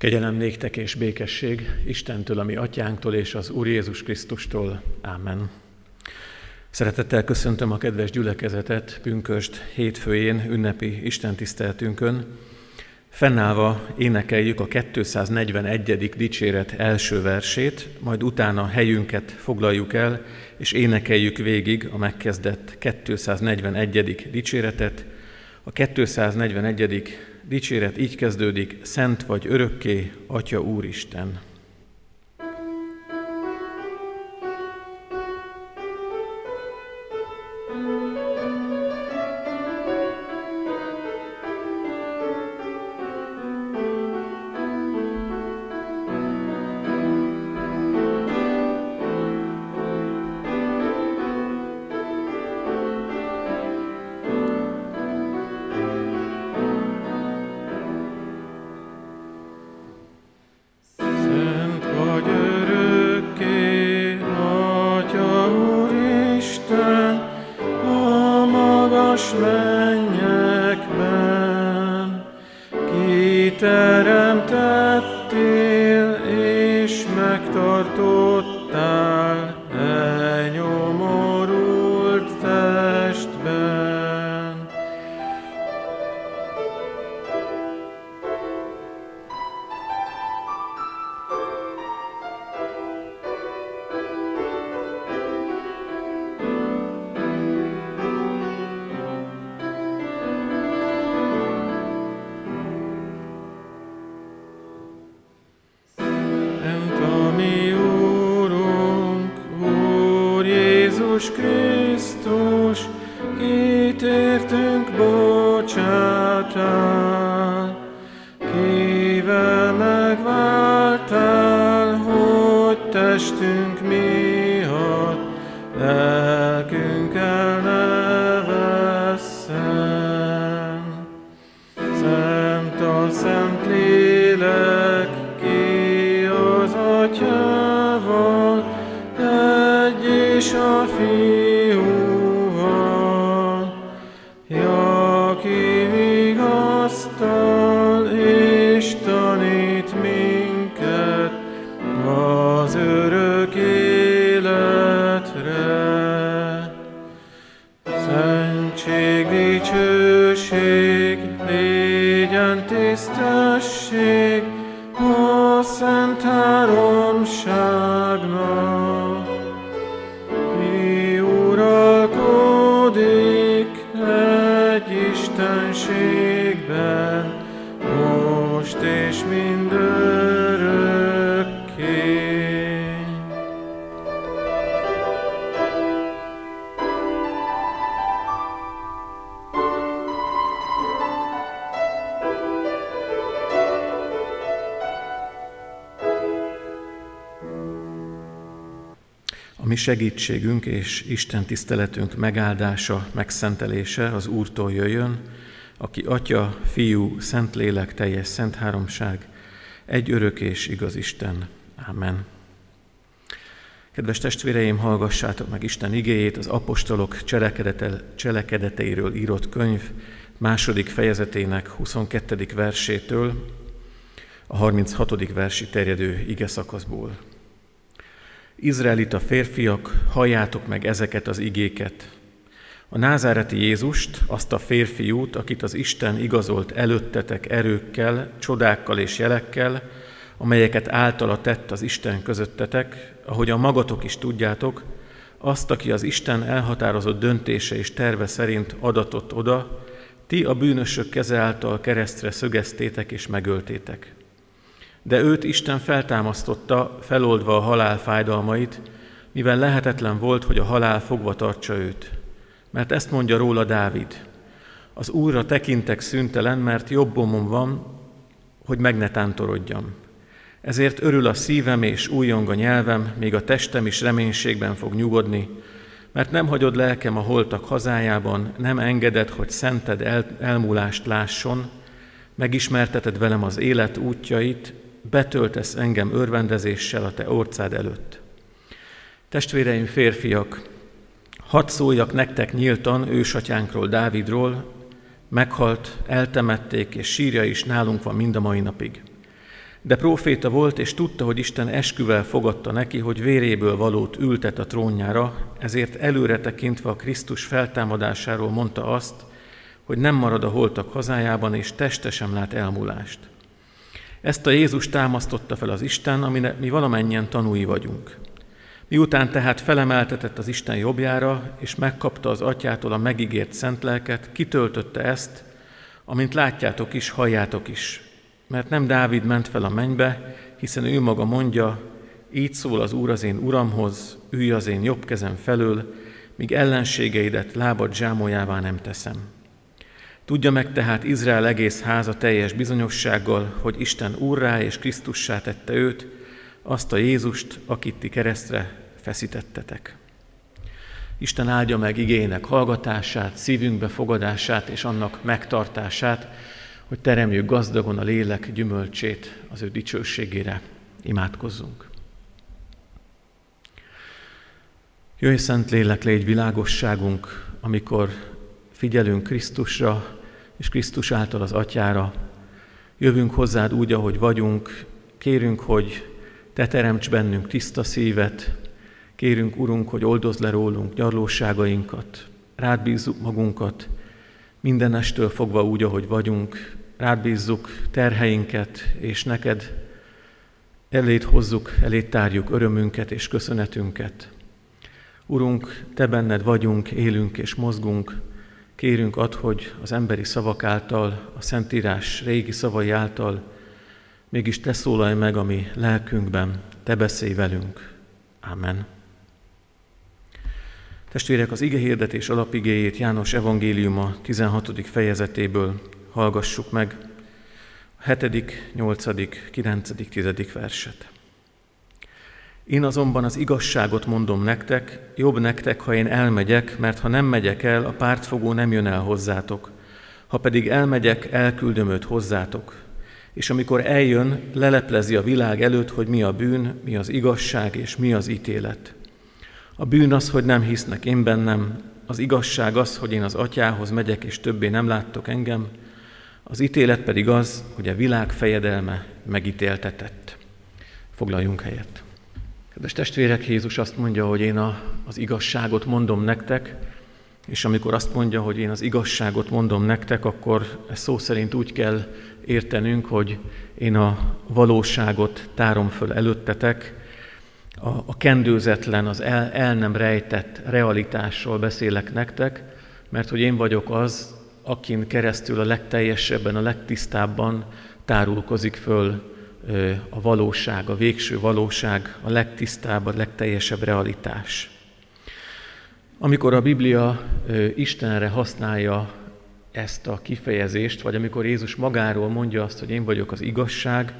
Kegyelem néktek és békesség Istentől, ami atyánktól és az Úr Jézus Krisztustól. Ámen. Szeretettel köszöntöm a kedves gyülekezetet pünköst hétfőjén ünnepi istentiszteltünkön. Fennállva énekeljük a 241. dicséret első versét, majd utána helyünket foglaljuk el, és énekeljük végig a megkezdett 241. dicséretet. A 241 dicséret így kezdődik, Szent vagy örökké, Atya Úristen. Mi segítségünk és Isten tiszteletünk megáldása, megszentelése az Úrtól jöjjön, aki Atya, Fiú, Szentlélek, teljes szent háromság, egy örök és igaz Isten. Amen. Kedves testvéreim, hallgassátok meg Isten igéjét, az apostolok cselekedeteiről írott könyv második fejezetének 22. versétől a 36. versi terjedő ige szakaszból. Izraelita férfiak, halljátok meg ezeket az igéket. A názáreti Jézust, azt a férfiút, akit az Isten igazolt előttetek erőkkel, csodákkal és jelekkel, amelyeket általa tett az Isten közöttetek, ahogy a magatok is tudjátok, azt, aki az Isten elhatározott döntése és terve szerint adatott oda, ti a bűnösök keze által keresztre szögeztétek és megöltétek de őt Isten feltámasztotta, feloldva a halál fájdalmait, mivel lehetetlen volt, hogy a halál fogva tartsa őt. Mert ezt mondja róla Dávid, az Úrra tekintek szüntelen, mert jobbomon van, hogy meg ne tántorodjam. Ezért örül a szívem és újjong a nyelvem, még a testem is reménységben fog nyugodni, mert nem hagyod lelkem a holtak hazájában, nem engeded, hogy szented el, elmúlást lásson, megismerteted velem az élet útjait, betöltesz engem örvendezéssel a te orcád előtt. Testvéreim, férfiak, hadd szóljak nektek nyíltan ősatyánkról, Dávidról, meghalt, eltemették, és sírja is nálunk van mind a mai napig. De próféta volt, és tudta, hogy Isten esküvel fogadta neki, hogy véréből valót ültet a trónjára, ezért előre tekintve a Krisztus feltámadásáról mondta azt, hogy nem marad a holtak hazájában, és teste sem lát elmúlást. Ezt a Jézus támasztotta fel az Isten, aminek mi valamennyien tanúi vagyunk. Miután tehát felemeltetett az Isten jobbjára, és megkapta az atyától a megígért szent lelket, kitöltötte ezt, amint látjátok is, halljátok is. Mert nem Dávid ment fel a mennybe, hiszen ő maga mondja, így szól az Úr az én Uramhoz, ülj az én jobb kezem felől, míg ellenségeidet lábad zsámolyává nem teszem. Tudja meg tehát Izrael egész háza teljes bizonyossággal, hogy Isten úrrá és Krisztussá tette őt, azt a Jézust, akit ti keresztre feszítettetek. Isten áldja meg igének hallgatását, szívünkbe fogadását és annak megtartását, hogy teremjük gazdagon a lélek gyümölcsét az ő dicsőségére. Imádkozzunk. Jöjj, Szent Lélek, légy világosságunk, amikor figyelünk Krisztusra, és Krisztus által az Atyára. Jövünk hozzád úgy, ahogy vagyunk, kérünk, hogy Te teremts bennünk tiszta szívet, kérünk, Urunk, hogy oldozd le rólunk gyarlóságainkat, rád bízzuk magunkat, minden estől fogva úgy, ahogy vagyunk, rád bízzuk terheinket, és neked elét hozzuk, elét tárjuk örömünket és köszönetünket. Urunk, Te benned vagyunk, élünk és mozgunk, Kérünk ad, hogy az emberi szavak által, a Szentírás régi szavai által mégis Te szólalj meg a mi lelkünkben, Te beszélj velünk. Amen. Testvérek, az ige hirdetés alapigéjét János evangéliuma 16. fejezetéből hallgassuk meg, a 7., 8., 9., 10. verset. Én azonban az igazságot mondom nektek, jobb nektek, ha én elmegyek, mert ha nem megyek el, a pártfogó nem jön el hozzátok. Ha pedig elmegyek, elküldöm őt hozzátok. És amikor eljön, leleplezi a világ előtt, hogy mi a bűn, mi az igazság és mi az ítélet. A bűn az, hogy nem hisznek én bennem, az igazság az, hogy én az atyához megyek, és többé nem láttok engem, az ítélet pedig az, hogy a világ fejedelme megítéltetett. Foglaljunk helyet. Kedves testvérek, Jézus azt mondja, hogy én a, az igazságot mondom nektek, és amikor azt mondja, hogy én az igazságot mondom nektek, akkor ezt szó szerint úgy kell értenünk, hogy én a valóságot tárom föl előttetek, a, a kendőzetlen, az el, el nem rejtett realitásról beszélek nektek, mert hogy én vagyok az, akin keresztül a legteljesebben, a legtisztábban tárulkozik föl a valóság, a végső valóság, a legtisztább, a legteljesebb realitás. Amikor a Biblia Istenre használja ezt a kifejezést, vagy amikor Jézus magáról mondja azt, hogy én vagyok az igazság,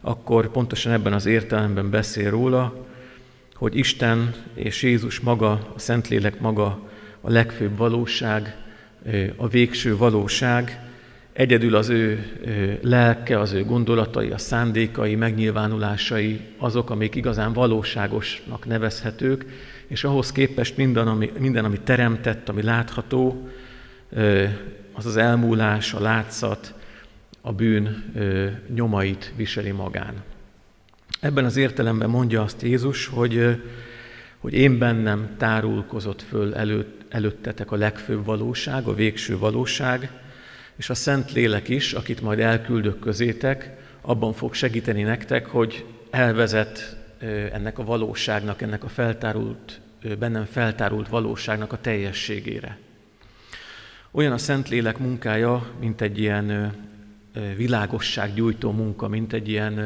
akkor pontosan ebben az értelemben beszél róla, hogy Isten és Jézus maga, a Szentlélek maga a legfőbb valóság, a végső valóság, Egyedül az ő lelke, az ő gondolatai, a szándékai, megnyilvánulásai azok, amik igazán valóságosnak nevezhetők, és ahhoz képest minden, ami, minden, ami teremtett, ami látható, az az elmúlás, a látszat, a bűn nyomait viseli magán. Ebben az értelemben mondja azt Jézus, hogy, hogy én bennem tárulkozott föl előtt, előttetek a legfőbb valóság, a végső valóság, és a Szent Lélek is, akit majd elküldök közétek, abban fog segíteni nektek, hogy elvezet ennek a valóságnak, ennek a feltárult, bennem feltárult valóságnak a teljességére. Olyan a Szentlélek munkája, mint egy ilyen világossággyújtó munka, mint egy ilyen,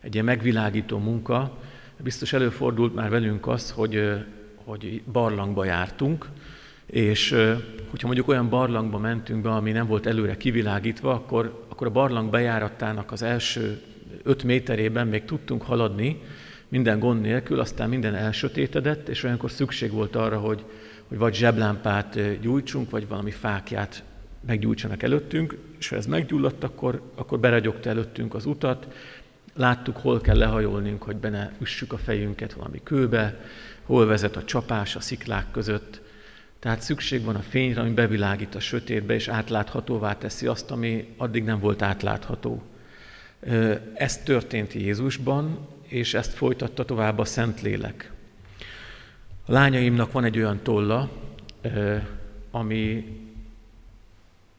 egy ilyen megvilágító munka. Biztos előfordult már velünk az, hogy, hogy barlangba jártunk, és hogyha mondjuk olyan barlangba mentünk be, ami nem volt előre kivilágítva, akkor, akkor a barlang bejáratának az első öt méterében még tudtunk haladni, minden gond nélkül, aztán minden elsötétedett, és olyankor szükség volt arra, hogy, hogy vagy zseblámpát gyújtsunk, vagy valami fákját meggyújtsanak előttünk, és ha ez meggyulladt, akkor, akkor beragyogta előttünk az utat, láttuk, hol kell lehajolnunk, hogy benne üssük a fejünket valami kőbe, hol vezet a csapás a sziklák között, tehát szükség van a fényre, ami bevilágít a sötétbe, és átláthatóvá teszi azt, ami addig nem volt átlátható. Ez történt Jézusban, és ezt folytatta tovább a Szentlélek. A lányaimnak van egy olyan tolla, ami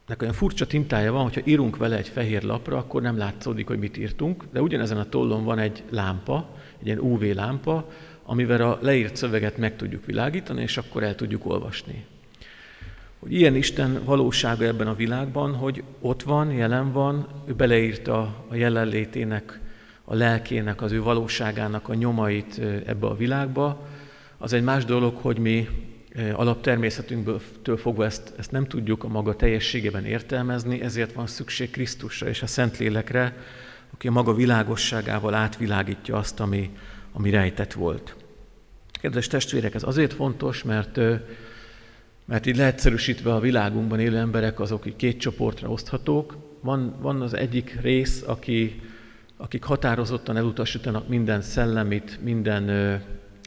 nek olyan furcsa tintája van, hogyha írunk vele egy fehér lapra, akkor nem látszódik, hogy mit írtunk, de ugyanezen a tollon van egy lámpa, egy ilyen UV lámpa, amivel a leírt szöveget meg tudjuk világítani, és akkor el tudjuk olvasni. Hogy ilyen Isten valósága ebben a világban, hogy ott van, jelen van, ő beleírta a jelenlétének, a lelkének, az ő valóságának a nyomait ebbe a világba, az egy más dolog, hogy mi alaptermészetünktől fogva ezt, ezt nem tudjuk a maga teljességében értelmezni, ezért van szükség Krisztusra és a Szentlélekre, aki a maga világosságával átvilágítja azt, ami, ami rejtett volt. Kedves testvérek, ez azért fontos, mert, mert így leegyszerűsítve a világunkban élő emberek azok, akik két csoportra oszthatók. Van, van az egyik rész, aki, akik határozottan elutasítanak minden szellemit, minden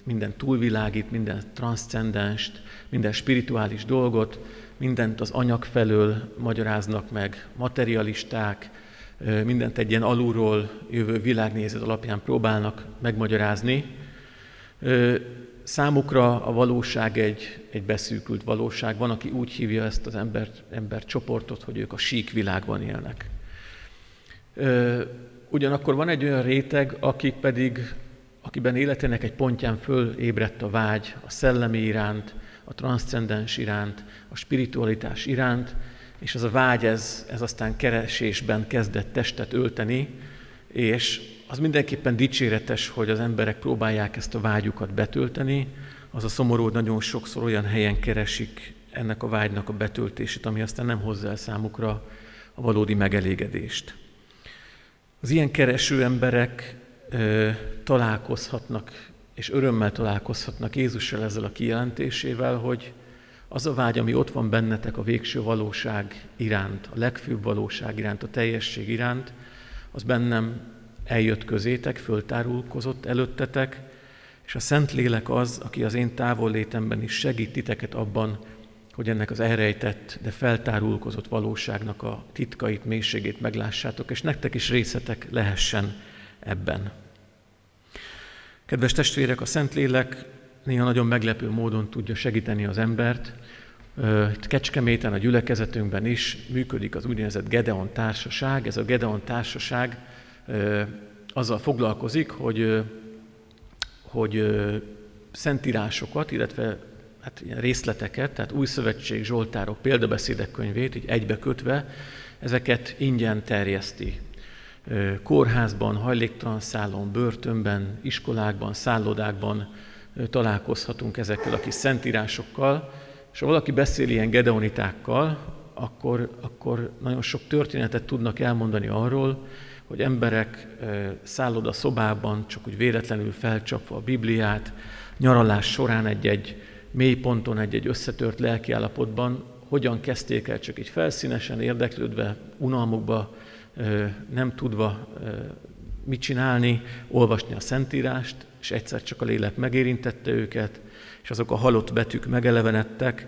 minden túlvilágít, minden transzcendenst, minden spirituális dolgot, mindent az anyag felől magyaráznak meg, materialisták, mindent egy ilyen alulról jövő világnézet alapján próbálnak megmagyarázni. Számukra a valóság egy, egy beszűkült valóság. Van, aki úgy hívja ezt az ember, ember csoportot, hogy ők a sík világban élnek. Ugyanakkor van egy olyan réteg, akik pedig akiben életének egy pontján fölébredt a vágy a szellemi iránt, a transzcendens iránt, a spiritualitás iránt, és az a vágy, ez, ez aztán keresésben kezdett testet ölteni, és az mindenképpen dicséretes, hogy az emberek próbálják ezt a vágyukat betölteni, az a szomorú, hogy nagyon sokszor olyan helyen keresik ennek a vágynak a betöltését, ami aztán nem hozza el számukra a valódi megelégedést. Az ilyen kereső emberek találkozhatnak, és örömmel találkozhatnak Jézussal ezzel a kijelentésével, hogy az a vágy, ami ott van bennetek a végső valóság iránt, a legfőbb valóság iránt, a teljesség iránt, az bennem eljött közétek, föltárulkozott előttetek, és a Szentlélek az, aki az én távollétemben is segít titeket abban, hogy ennek az elrejtett, de feltárulkozott valóságnak a titkait, mélységét meglássátok, és nektek is részetek lehessen ebben. Kedves testvérek, a Szentlélek néha nagyon meglepő módon tudja segíteni az embert. Itt Kecskeméten, a gyülekezetünkben is működik az úgynevezett Gedeon Társaság. Ez a Gedeon Társaság azzal foglalkozik, hogy, hogy szentírásokat, illetve hát ilyen részleteket, tehát új szövetség Zsoltárok példabeszédek könyvét, így egybekötve, ezeket ingyen terjeszti. Kórházban, hajléktalan szállón, börtönben, iskolákban, szállodákban találkozhatunk ezekkel a kis szentírásokkal, és ha valaki beszél ilyen gedeonitákkal, akkor, akkor nagyon sok történetet tudnak elmondani arról, hogy emberek szálloda szobában csak úgy véletlenül felcsapva a Bibliát, nyaralás során egy-egy mély ponton, egy-egy összetört lelkiállapotban, hogyan kezdték el csak így felszínesen, érdeklődve, unalmukba nem tudva mit csinálni, olvasni a Szentírást, és egyszer csak a lélek megérintette őket, és azok a halott betűk megelevenedtek,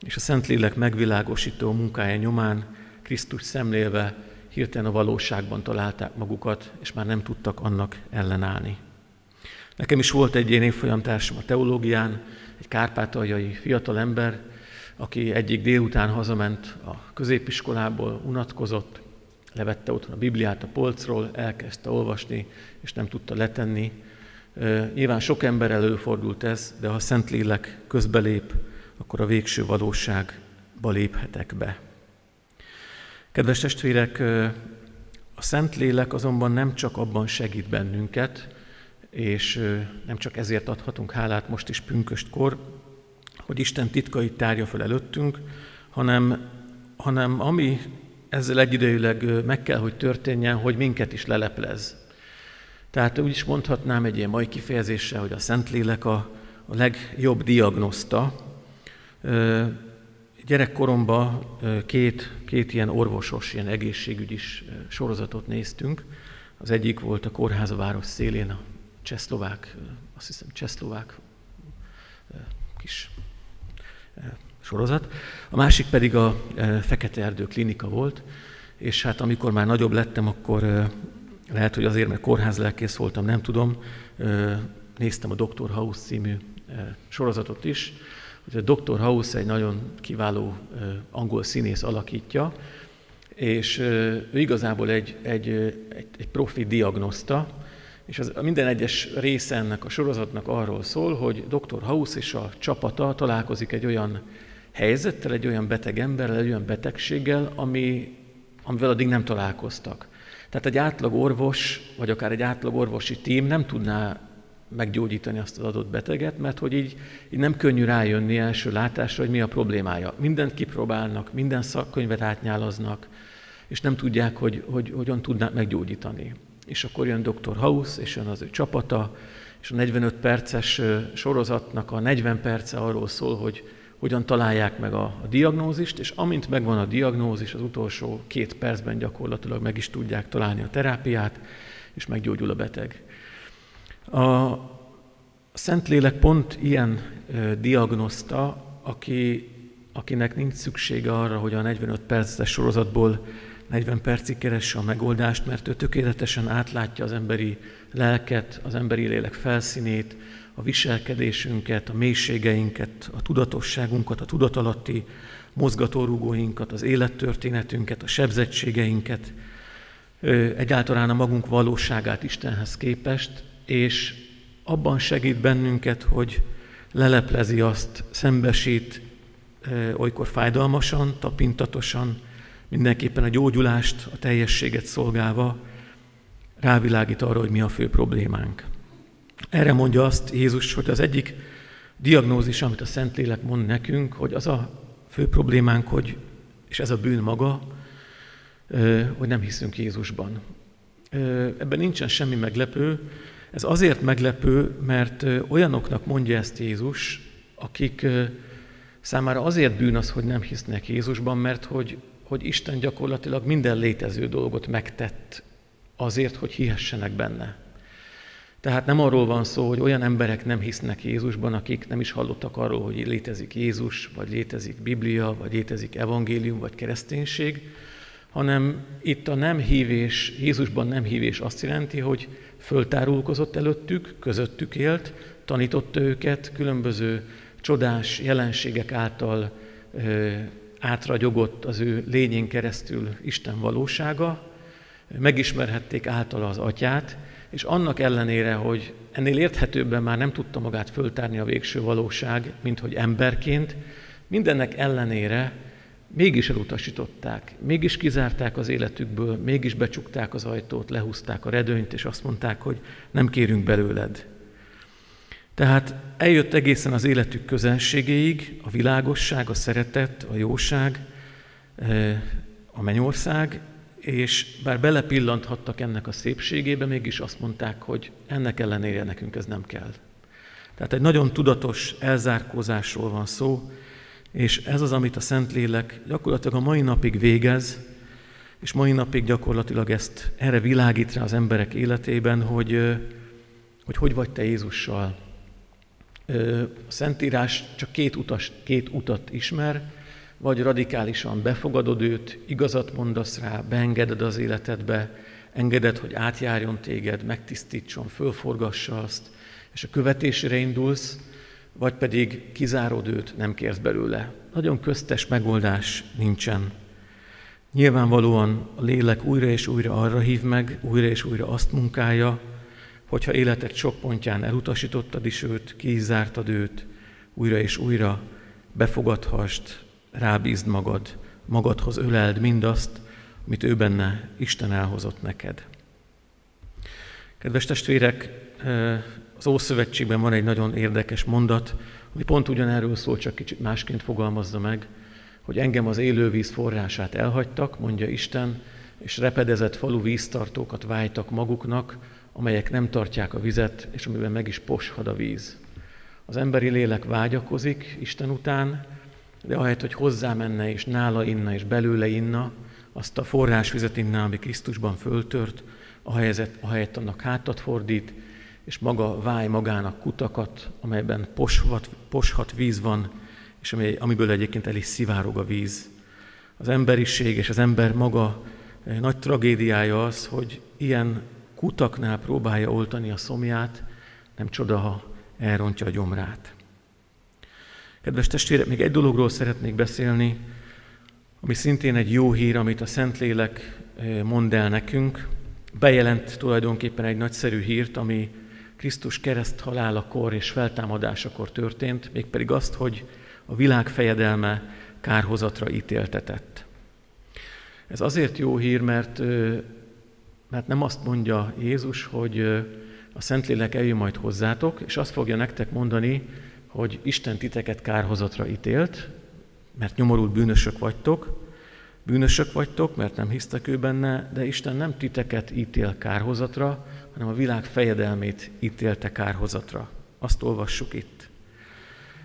és a Szentlélek megvilágosító munkája nyomán Krisztus szemlélve hirtelen a valóságban találták magukat, és már nem tudtak annak ellenállni. Nekem is volt egy ilyen évfolyamtársam a teológián, egy kárpátaljai fiatal ember, aki egyik délután hazament a középiskolából, unatkozott, levette otthon a Bibliát a polcról, elkezdte olvasni, és nem tudta letenni. Nyilván sok ember előfordult ez, de ha Szentlélek közbelép, akkor a végső valóságba léphetek be. Kedves testvérek, a Szentlélek azonban nem csak abban segít bennünket, és nem csak ezért adhatunk hálát most is pünköstkor, hogy Isten titkait tárja fel előttünk, hanem, hanem ami ezzel egyidejűleg meg kell, hogy történjen, hogy minket is leleplez. Tehát úgy is mondhatnám egy ilyen mai kifejezéssel, hogy a Szentlélek a, a legjobb diagnoszta. Gyerekkoromban két, két ilyen orvosos, ilyen egészségügyis sorozatot néztünk. Az egyik volt a Kórháza város szélén, a csehszlovák, azt hiszem csehszlovák kis sorozat. A másik pedig a Fekete Erdő klinika volt, és hát amikor már nagyobb lettem, akkor, lehet, hogy azért, mert kórházlelkész voltam, nem tudom, néztem a Dr. House című sorozatot is, Dr. House egy nagyon kiváló angol színész alakítja, és ő igazából egy, egy, egy, egy profi diagnoszta, és az, minden egyes része ennek a sorozatnak arról szól, hogy Dr. House és a csapata találkozik egy olyan helyzettel, egy olyan beteg emberrel, egy olyan betegséggel, ami, amivel addig nem találkoztak. Tehát egy átlag orvos, vagy akár egy átlag orvosi tím nem tudná meggyógyítani azt az adott beteget, mert hogy így, így nem könnyű rájönni első látásra, hogy mi a problémája. Mindent kipróbálnak, minden szakkönyvet átnyálaznak, és nem tudják, hogy, hogy hogyan tudnák meggyógyítani. És akkor jön Dr. House, és jön az ő csapata, és a 45 perces sorozatnak a 40 perce arról szól, hogy hogyan találják meg a, a diagnózist, és amint megvan a diagnózis, az utolsó két percben gyakorlatilag meg is tudják találni a terápiát, és meggyógyul a beteg. A Szentlélek pont ilyen diagnoszta, aki, akinek nincs szüksége arra, hogy a 45 perces sorozatból 40 percig keresse a megoldást, mert ő tökéletesen átlátja az emberi lelket, az emberi lélek felszínét, a viselkedésünket, a mélységeinket, a tudatosságunkat, a tudatalatti mozgatórugóinkat, az élettörténetünket, a sebzettségeinket, egyáltalán a magunk valóságát Istenhez képest, és abban segít bennünket, hogy leleplezi azt, szembesít olykor fájdalmasan, tapintatosan, mindenképpen a gyógyulást, a teljességet szolgálva rávilágít arra, hogy mi a fő problémánk. Erre mondja azt Jézus, hogy az egyik diagnózis, amit a Szentlélek mond nekünk, hogy az a fő problémánk, hogy, és ez a bűn maga, hogy nem hiszünk Jézusban. Ebben nincsen semmi meglepő. Ez azért meglepő, mert olyanoknak mondja ezt Jézus, akik számára azért bűn az, hogy nem hisznek Jézusban, mert hogy, hogy Isten gyakorlatilag minden létező dolgot megtett azért, hogy hihessenek benne. Tehát nem arról van szó, hogy olyan emberek nem hisznek Jézusban, akik nem is hallottak arról, hogy létezik Jézus, vagy létezik Biblia, vagy létezik evangélium, vagy kereszténység, hanem itt a nem hívés, Jézusban nem hívés azt jelenti, hogy föltárulkozott előttük, közöttük élt, tanította őket, különböző csodás jelenségek által ö, átragyogott az ő lényén keresztül Isten valósága, megismerhették általa az atyát, és annak ellenére, hogy ennél érthetőbben már nem tudta magát föltárni a végső valóság, mint hogy emberként, mindennek ellenére mégis elutasították, mégis kizárták az életükből, mégis becsukták az ajtót, lehúzták a redőnyt, és azt mondták, hogy nem kérünk belőled. Tehát eljött egészen az életük közelségéig a világosság, a szeretet, a jóság, eh, a mennyország, és bár belepillanthattak ennek a szépségébe, mégis azt mondták, hogy ennek ellenére nekünk ez nem kell. Tehát egy nagyon tudatos elzárkózásról van szó, és ez az, amit a Szentlélek gyakorlatilag a mai napig végez, és mai napig gyakorlatilag ezt erre világít rá az emberek életében, hogy hogy, hogy vagy te Jézussal. A Szentírás csak két, utas, két utat ismer, vagy radikálisan befogadod őt, igazat mondasz rá, beengeded az életedbe, engeded, hogy átjárjon téged, megtisztítson, fölforgassa azt, és a követésére indulsz, vagy pedig kizárod őt, nem kérsz belőle. Nagyon köztes megoldás nincsen. Nyilvánvalóan a lélek újra és újra arra hív meg, újra és újra azt munkálja, hogyha életed sok pontján elutasítottad is őt, kizártad őt, újra és újra befogadhast, rábízd magad, magadhoz öleld mindazt, amit ő benne Isten elhozott neked. Kedves testvérek, az Ószövetségben van egy nagyon érdekes mondat, ami pont ugyanerről szól, csak kicsit másként fogalmazza meg, hogy engem az élővíz forrását elhagytak, mondja Isten, és repedezett falu víztartókat vájtak maguknak, amelyek nem tartják a vizet, és amiben meg is poshad a víz. Az emberi lélek vágyakozik Isten után, de ahelyett, hogy hozzá menne, és nála inna, és belőle inna, azt a forrásvizet inna, ami Krisztusban föltört, ahelyett, ahelyett annak hátat fordít, és maga váj magának kutakat, amelyben poshat, poshat víz van, és amely, amiből egyébként el is szivárog a víz. Az emberiség és az ember maga eh, nagy tragédiája az, hogy ilyen kutaknál próbálja oltani a szomját, nem csoda, ha elrontja a gyomrát. Kedves testvérek, még egy dologról szeretnék beszélni, ami szintén egy jó hír, amit a Szentlélek eh, mond el nekünk. Bejelent tulajdonképpen egy nagyszerű hírt, ami Krisztus kereszt halálakor és feltámadásakor történt, mégpedig azt, hogy a világ fejedelme kárhozatra ítéltetett. Ez azért jó hír, mert, mert nem azt mondja Jézus, hogy a Szentlélek eljön majd hozzátok, és azt fogja nektek mondani, hogy Isten titeket kárhozatra ítélt, mert nyomorult bűnösök vagytok, bűnösök vagytok, mert nem hisztek ő benne, de Isten nem titeket ítél kárhozatra, hanem a világ fejedelmét ítélte kárhozatra. Azt olvassuk itt.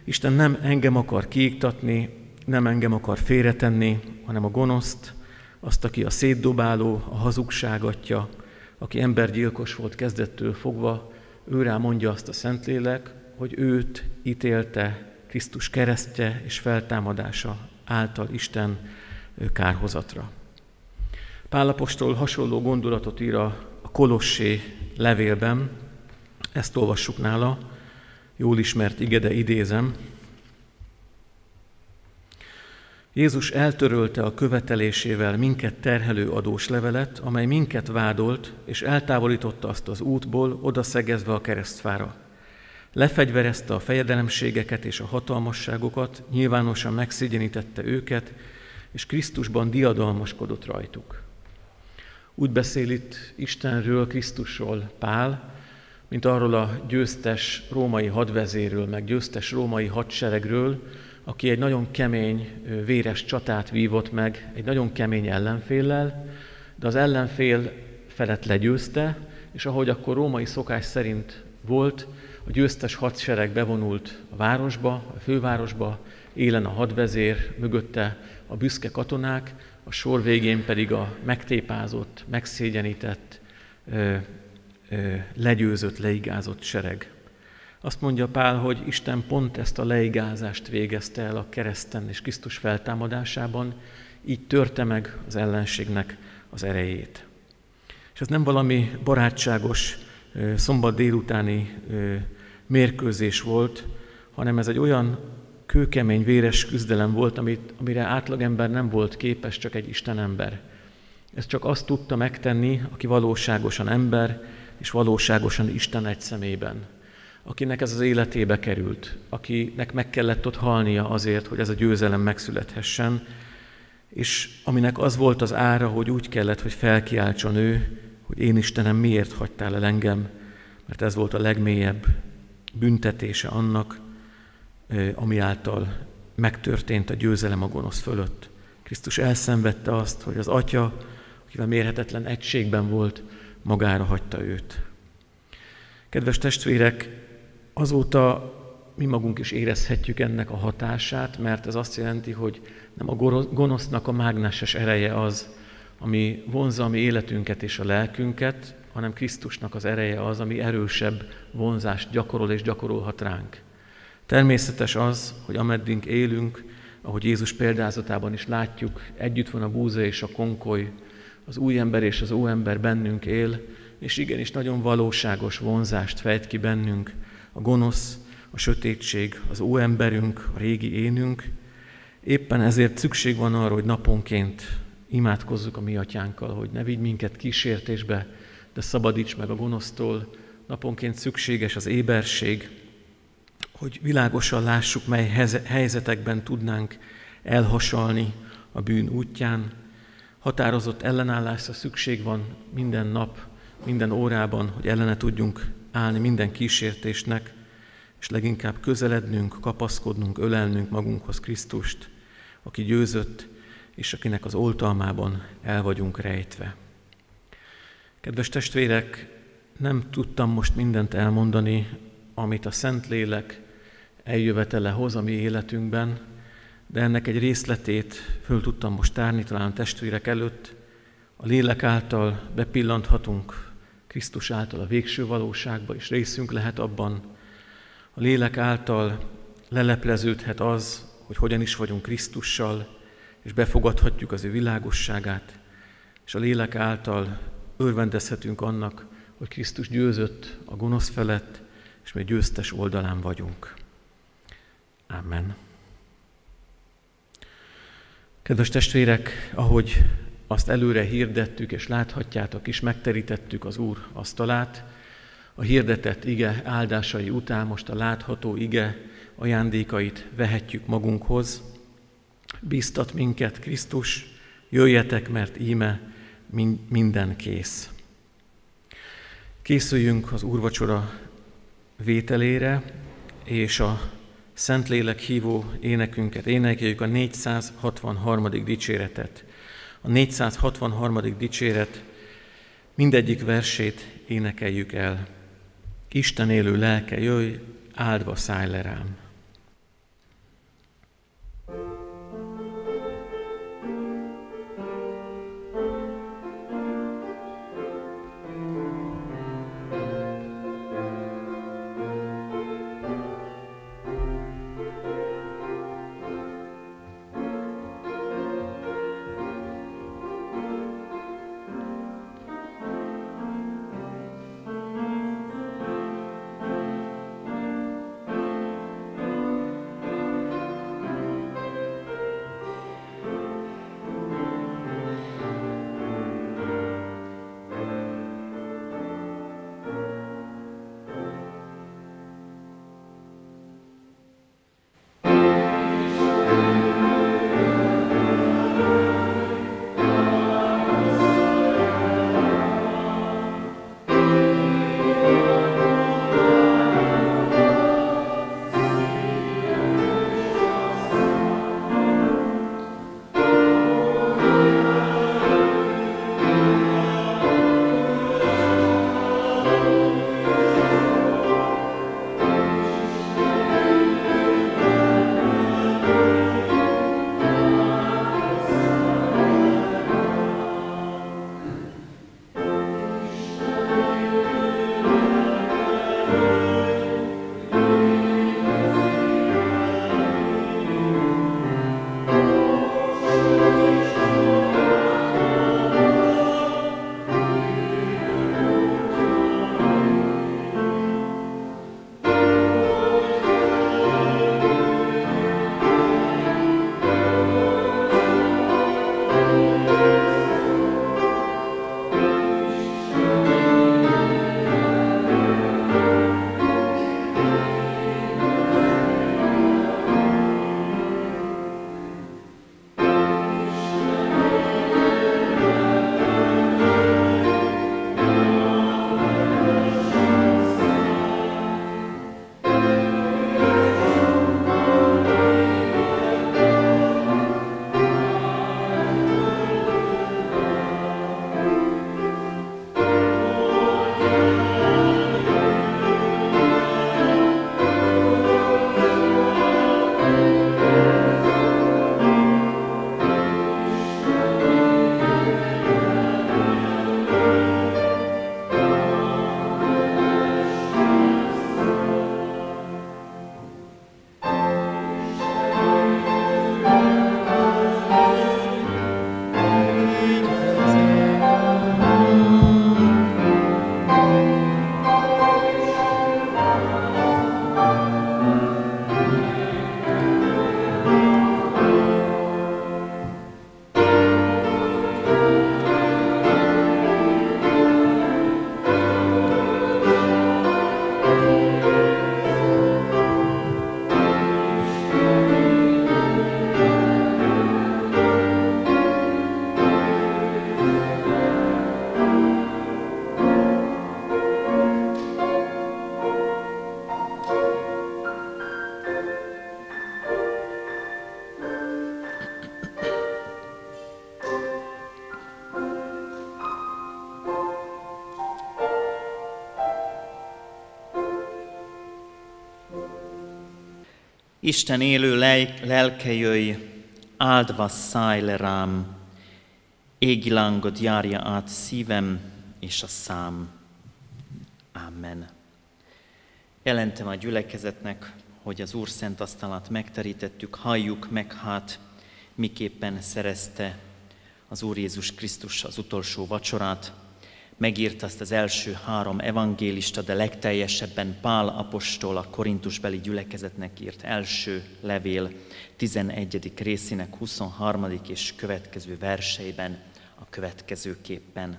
Isten nem engem akar kiiktatni, nem engem akar félretenni, hanem a gonoszt, azt, aki a szétdobáló, a hazugságatja, aki embergyilkos volt kezdettől fogva, őrá mondja azt a Szentlélek, hogy őt ítélte Krisztus keresztje és feltámadása által Isten kárhozatra. Pálapostól hasonló gondolatot ír a Kolossé levélben, ezt olvassuk nála, jól ismert igede idézem. Jézus eltörölte a követelésével minket terhelő adós levelet, amely minket vádolt, és eltávolította azt az útból, odaszegezve a keresztfára. Lefegyverezte a fejedelemségeket és a hatalmasságokat, nyilvánosan megszégyenítette őket, és Krisztusban diadalmaskodott rajtuk. Úgy beszél itt Istenről, Krisztusról Pál, mint arról a győztes római hadvezéről, meg győztes római hadseregről, aki egy nagyon kemény, véres csatát vívott meg egy nagyon kemény ellenféllel, de az ellenfél felett legyőzte, és ahogy akkor római szokás szerint volt, a győztes hadsereg bevonult a városba, a fővárosba, élen a hadvezér, mögötte a büszke katonák, a sor végén pedig a megtépázott, megszégyenített, ö, legyőzött, leigázott sereg. Azt mondja Pál, hogy Isten pont ezt a leigázást végezte el a kereszten és Krisztus feltámadásában, így törte meg az ellenségnek az erejét. És ez nem valami barátságos szombat délutáni mérkőzés volt, hanem ez egy olyan kőkemény, véres küzdelem volt, amit, amire átlagember nem volt képes, csak egy Isten ember. Ez csak azt tudta megtenni, aki valóságosan ember, és valóságosan Isten egy szemében. Akinek ez az életébe került, akinek meg kellett ott halnia azért, hogy ez a győzelem megszülethessen, és aminek az volt az ára, hogy úgy kellett, hogy felkiáltson ő, hogy én Istenem miért hagytál el engem, mert ez volt a legmélyebb büntetése annak, ami által megtörtént a győzelem a gonosz fölött. Krisztus elszenvedte azt, hogy az Atya, akivel mérhetetlen egységben volt, magára hagyta őt. Kedves testvérek, azóta mi magunk is érezhetjük ennek a hatását, mert ez azt jelenti, hogy nem a gonosznak a mágneses ereje az, ami vonza a mi életünket és a lelkünket, hanem Krisztusnak az ereje az, ami erősebb vonzást gyakorol és gyakorolhat ránk. Természetes az, hogy ameddig élünk, ahogy Jézus példázatában is látjuk, együtt van a búza és a konkoly, az új ember és az óember bennünk él, és igenis nagyon valóságos vonzást fejt ki bennünk a gonosz, a sötétség, az óemberünk, a régi énünk. Éppen ezért szükség van arra, hogy naponként imádkozzuk a mi atyánkkal, hogy ne vigy minket kísértésbe, de szabadíts meg a gonosztól. Naponként szükséges az éberség, hogy világosan lássuk, mely helyzetekben tudnánk elhasalni a bűn útján. Határozott ellenállásra szükség van minden nap, minden órában, hogy ellene tudjunk állni minden kísértésnek, és leginkább közelednünk, kapaszkodnunk, ölelnünk magunkhoz Krisztust, aki győzött, és akinek az oltalmában el vagyunk rejtve. Kedves testvérek, nem tudtam most mindent elmondani, amit a Szentlélek eljövetele hoz a mi életünkben, de ennek egy részletét föl tudtam most tárni talán a testvérek előtt. A lélek által bepillanthatunk Krisztus által a végső valóságba, és részünk lehet abban. A lélek által lelepleződhet az, hogy hogyan is vagyunk Krisztussal, és befogadhatjuk az ő világosságát, és a lélek által örvendezhetünk annak, hogy Krisztus győzött a gonosz felett, és mi győztes oldalán vagyunk. Amen. Kedves testvérek, ahogy azt előre hirdettük, és láthatjátok is, megterítettük az Úr asztalát, a hirdetett ige áldásai után most a látható ige ajándékait vehetjük magunkhoz. Bíztat minket Krisztus, jöjjetek, mert íme minden kész. Készüljünk az úrvacsora vételére, és a Szentlélek hívó énekünket énekeljük a 463. dicséretet. A 463. dicséret mindegyik versét énekeljük el. Isten élő lelke, jöjj, áldva szállj le rám. Isten élő lelke jöjj, áldva szállj le rám, égi lángot járja át szívem és a szám. Amen. Jelentem a gyülekezetnek, hogy az Úr szent asztalát megterítettük, halljuk meg hát, miképpen szerezte az Úr Jézus Krisztus az utolsó vacsorát, megírta azt az első három evangélista, de legteljesebben Pál apostol a Korintusbeli gyülekezetnek írt első levél 11. részének 23. és következő verseiben a következőképpen.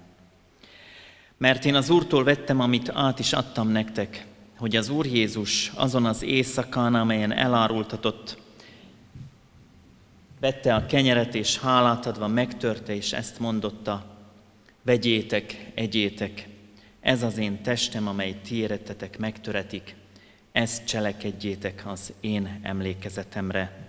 Mert én az Úrtól vettem, amit át is adtam nektek, hogy az Úr Jézus azon az éjszakán, amelyen elárultatott, vette a kenyeret és hálát adva megtörte, és ezt mondotta, vegyétek, egyétek, ez az én testem, amely ti érettetek megtöretik, ezt cselekedjétek az én emlékezetemre.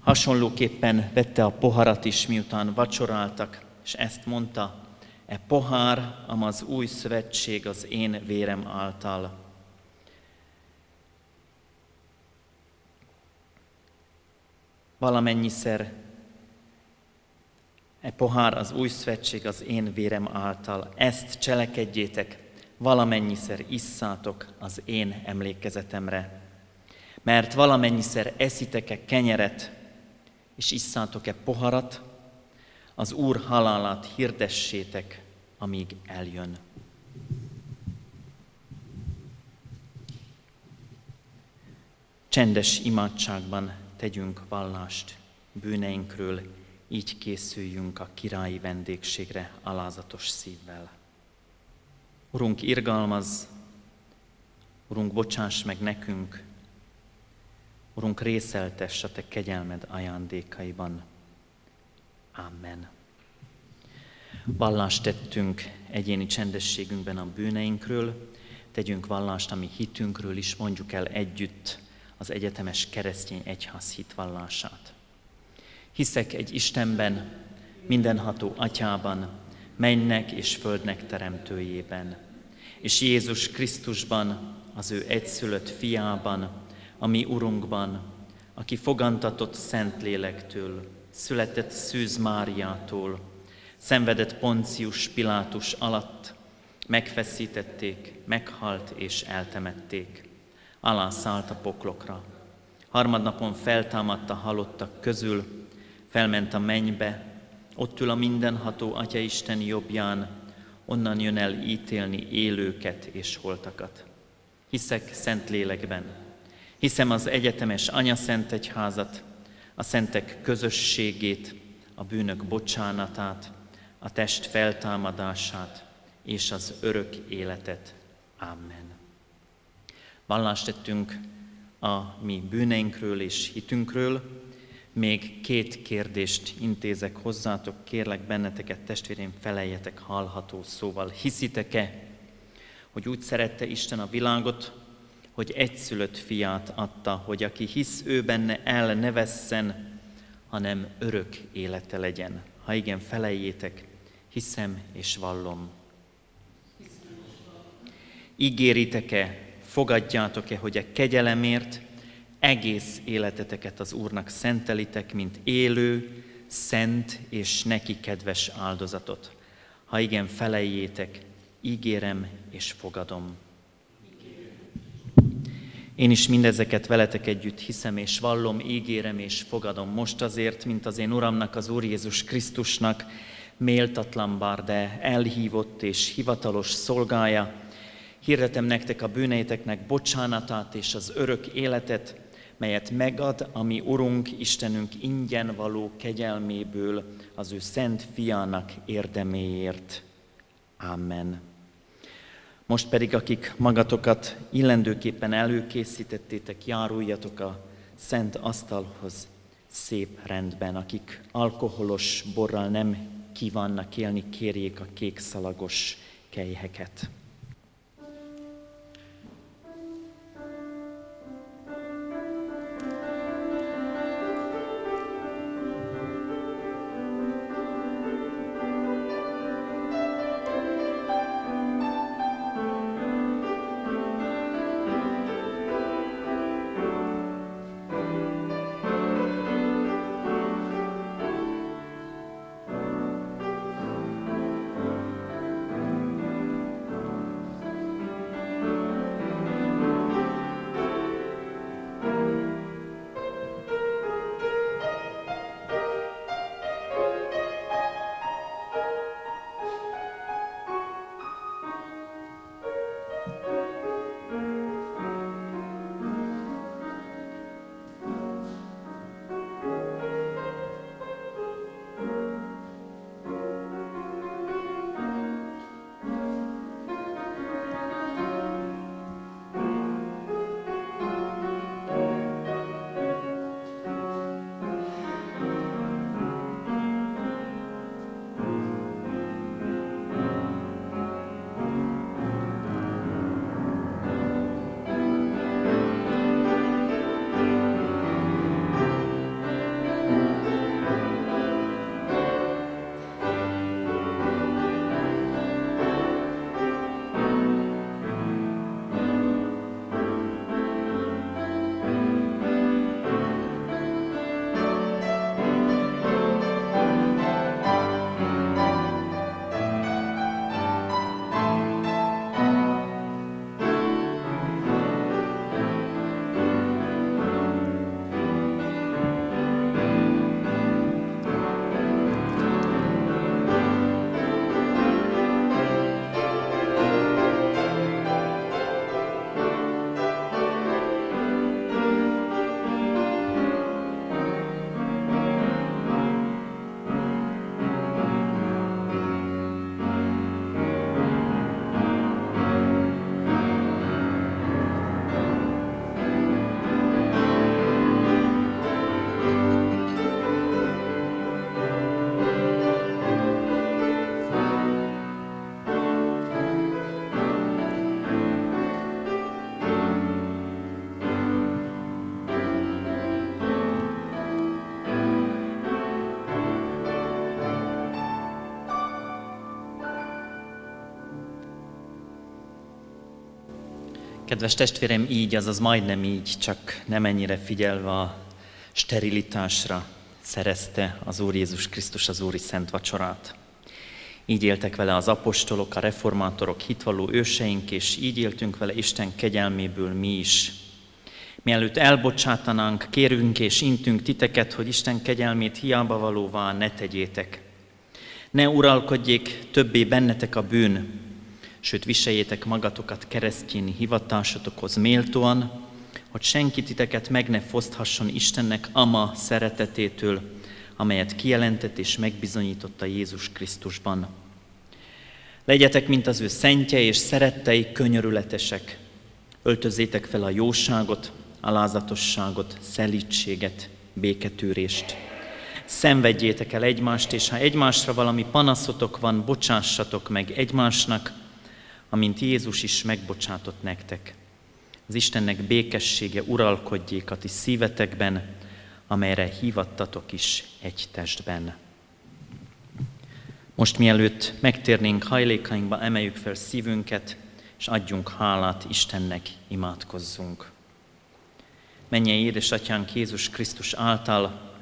Hasonlóképpen vette a poharat is, miután vacsoráltak, és ezt mondta, e pohár, am az új szövetség az én vérem által. Valamennyiszer e pohár az új szövetség az én vérem által. Ezt cselekedjétek, valamennyiszer isszátok az én emlékezetemre. Mert valamennyiszer eszitek-e kenyeret, és isszátok-e poharat, az Úr halálát hirdessétek, amíg eljön. Csendes imádságban tegyünk vallást bűneinkről, így készüljünk a királyi vendégségre alázatos szívvel. Urunk, irgalmaz, Urunk, bocsáss meg nekünk, Urunk, részeltess a Te kegyelmed ajándékaiban. Amen. Vallást tettünk egyéni csendességünkben a bűneinkről, tegyünk vallást a mi hitünkről is, mondjuk el együtt az egyetemes keresztény egyház hitvallását. Hiszek egy Istenben, mindenható atyában, mennek és földnek teremtőjében, és Jézus Krisztusban, az ő egyszülött fiában, a mi Urunkban, aki fogantatott Szentlélektől, született Szűz Máriától, szenvedett Poncius Pilátus alatt, megfeszítették, meghalt és eltemették. Alá szállt a poklokra. Harmadnapon feltámadt a halottak közül, felment a mennybe, ott ül a mindenható Atya Isten jobbján, onnan jön el ítélni élőket és holtakat. Hiszek szent lélekben, hiszem az egyetemes Anya Szent Egyházat, a szentek közösségét, a bűnök bocsánatát, a test feltámadását és az örök életet. Amen. Vallást tettünk a mi bűneinkről és hitünkről, még két kérdést intézek hozzátok, kérlek benneteket, testvérém, feleljetek hallható szóval. Hiszitek-e, hogy úgy szerette Isten a világot, hogy egyszülött fiát adta, hogy aki hisz ő benne el ne vesszen, hanem örök élete legyen. Ha igen, felejétek, hiszem és vallom. Ígéritek-e, fogadjátok-e, hogy a kegyelemért egész életeteket az Úrnak szentelitek, mint élő, szent és neki kedves áldozatot. Ha igen, felejétek, ígérem és fogadom. Én is mindezeket veletek együtt hiszem és vallom, ígérem és fogadom most azért, mint az én Uramnak, az Úr Jézus Krisztusnak, méltatlan bár, de elhívott és hivatalos szolgája. Hirdetem nektek a bűneiteknek bocsánatát és az örök életet, melyet megad a mi Urunk, Istenünk ingyen való kegyelméből az ő szent fiának érdeméért. Amen. Most pedig, akik magatokat illendőképpen előkészítettétek, járuljatok a szent asztalhoz szép rendben. Akik alkoholos borral nem kívánnak élni, kérjék a kék szalagos kejheket. Kedves testvérem, így, azaz majdnem így, csak nem ennyire figyelve a sterilitásra szerezte az Úr Jézus Krisztus az Úri Szent Vacsorát. Így éltek vele az apostolok, a reformátorok, hitvalló őseink, és így éltünk vele Isten kegyelméből mi is. Mielőtt elbocsátanánk, kérünk és intünk titeket, hogy Isten kegyelmét hiába valóvá ne tegyétek. Ne uralkodjék többé bennetek a bűn, sőt viseljétek magatokat keresztény hivatásotokhoz méltóan, hogy senki titeket meg ne foszthasson Istennek ama szeretetétől, amelyet kijelentett és megbizonyította Jézus Krisztusban. Legyetek, mint az ő szentje és szerettei könyörületesek. Öltözétek fel a jóságot, alázatosságot, szelítséget, béketűrést. Szenvedjétek el egymást, és ha egymásra valami panaszotok van, bocsássatok meg egymásnak, amint Jézus is megbocsátott nektek. Az Istennek békessége uralkodjék a ti szívetekben, amelyre hívattatok is egy testben. Most mielőtt megtérnénk hajlékainkba, emeljük fel szívünket, és adjunk hálát Istennek, imádkozzunk. Menjen édesatyánk Jézus Krisztus által,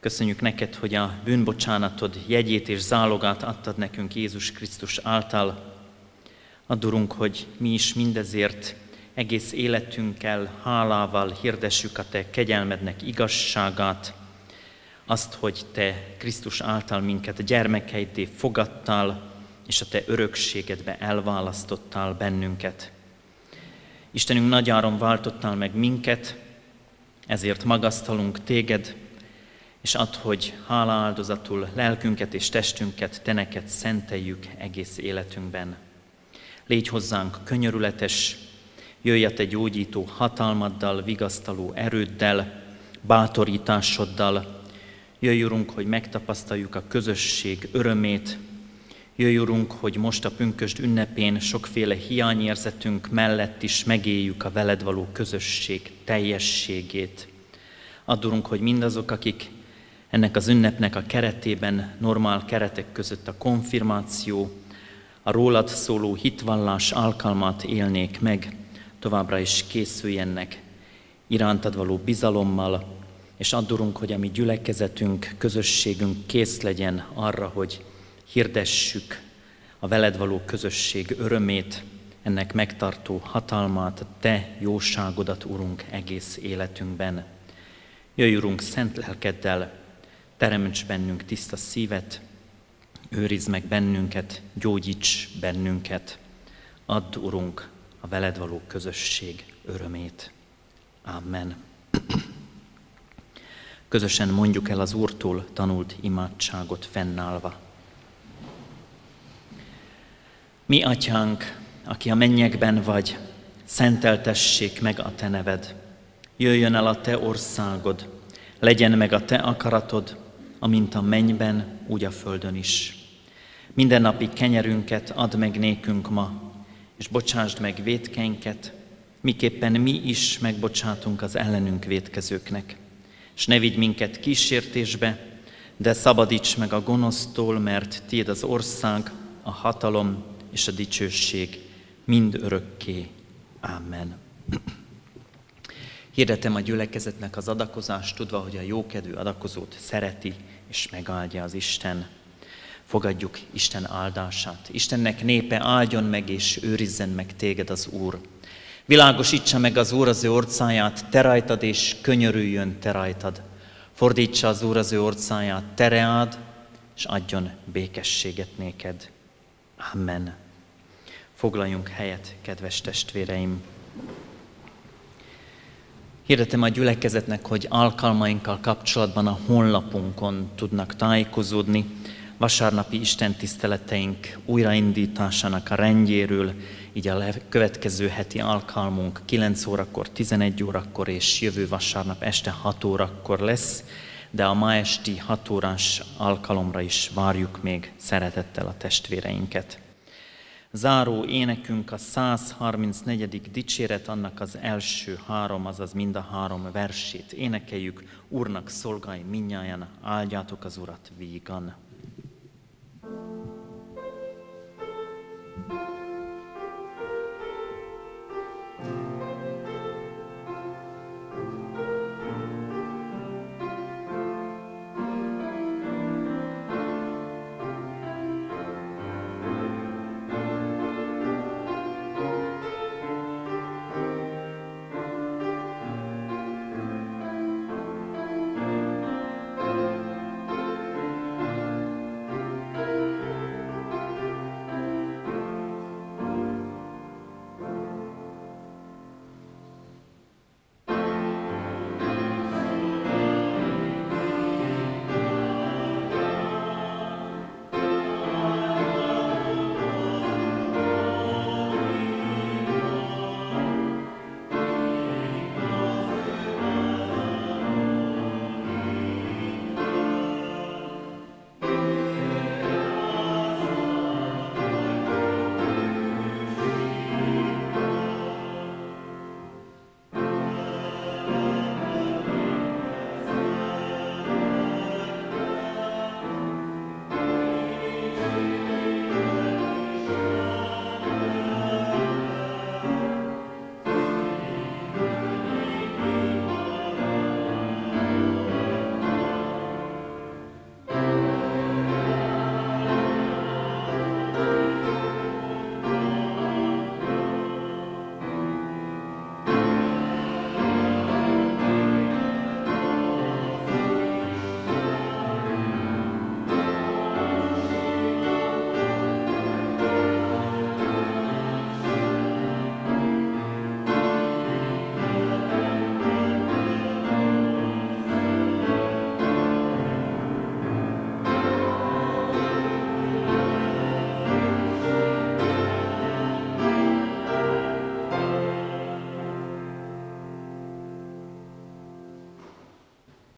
köszönjük neked, hogy a bűnbocsánatod jegyét és zálogát adtad nekünk Jézus Krisztus által. Addurunk, hogy mi is mindezért egész életünkkel, hálával hirdessük a Te kegyelmednek igazságát, azt, hogy Te Krisztus által minket a gyermekeidé fogadtál, és a Te örökségedbe elválasztottál bennünket. Istenünk nagyáron váltottál meg minket, ezért magasztalunk Téged, és add, hogy áldozatul lelkünket és testünket, Te neked szenteljük egész életünkben. Légy hozzánk könyörületes, jöjj a Te gyógyító hatalmaddal, vigasztaló erőddel, bátorításoddal. Jöjj, Urunk, hogy megtapasztaljuk a közösség örömét. Jöjj, Urunk, hogy most a pünkösd ünnepén sokféle hiányérzetünk mellett is megéljük a veled való közösség teljességét. Add, Urunk, hogy mindazok, akik ennek az ünnepnek a keretében, normál keretek között a konfirmáció, a rólad szóló hitvallás alkalmat élnék meg, továbbra is készüljenek irántad való bizalommal, és addurunk, hogy a mi gyülekezetünk, közösségünk kész legyen arra, hogy hirdessük a veled való közösség örömét, ennek megtartó hatalmát, Te jóságodat, Urunk, egész életünkben. Jöjj, Urunk, szent lelkeddel, teremts bennünk tiszta szívet, őrizd meg bennünket, gyógyíts bennünket. Add, Urunk, a veled való közösség örömét. Amen. Közösen mondjuk el az Úrtól tanult imádságot fennállva. Mi, Atyánk, aki a mennyekben vagy, szenteltessék meg a Te neved. Jöjjön el a Te országod, legyen meg a Te akaratod, amint a mennyben, úgy a földön is. Minden napi kenyerünket add meg nékünk ma, és bocsásd meg védkeinket, miképpen mi is megbocsátunk az ellenünk védkezőknek. És ne vigy minket kísértésbe, de szabadíts meg a gonosztól, mert Tiéd az ország, a hatalom és a dicsőség mind örökké. Amen. Hirdetem a gyülekezetnek az adakozást, tudva, hogy a jókedvű adakozót szereti és megáldja az Isten. Fogadjuk Isten áldását. Istennek népe áldjon meg és őrizzen meg téged az Úr. Világosítsa meg az Úr az ő orcáját, te rajtad, és könyörüljön te rajtad. Fordítsa az Úr az ő orcáját, te reád, és adjon békességet néked. Amen. Foglaljunk helyet, kedves testvéreim! Hirdetem a gyülekezetnek, hogy alkalmainkkal kapcsolatban a honlapunkon tudnak tájékozódni vasárnapi Isten tiszteleteink újraindításának a rendjéről, így a következő heti alkalmunk 9 órakor, 11 órakor és jövő vasárnap este 6 órakor lesz, de a ma esti 6 órás alkalomra is várjuk még szeretettel a testvéreinket. Záró énekünk a 134. dicséret, annak az első három, azaz mind a három versét énekeljük. Úrnak szolgálj minnyáján, áldjátok az Urat vígan.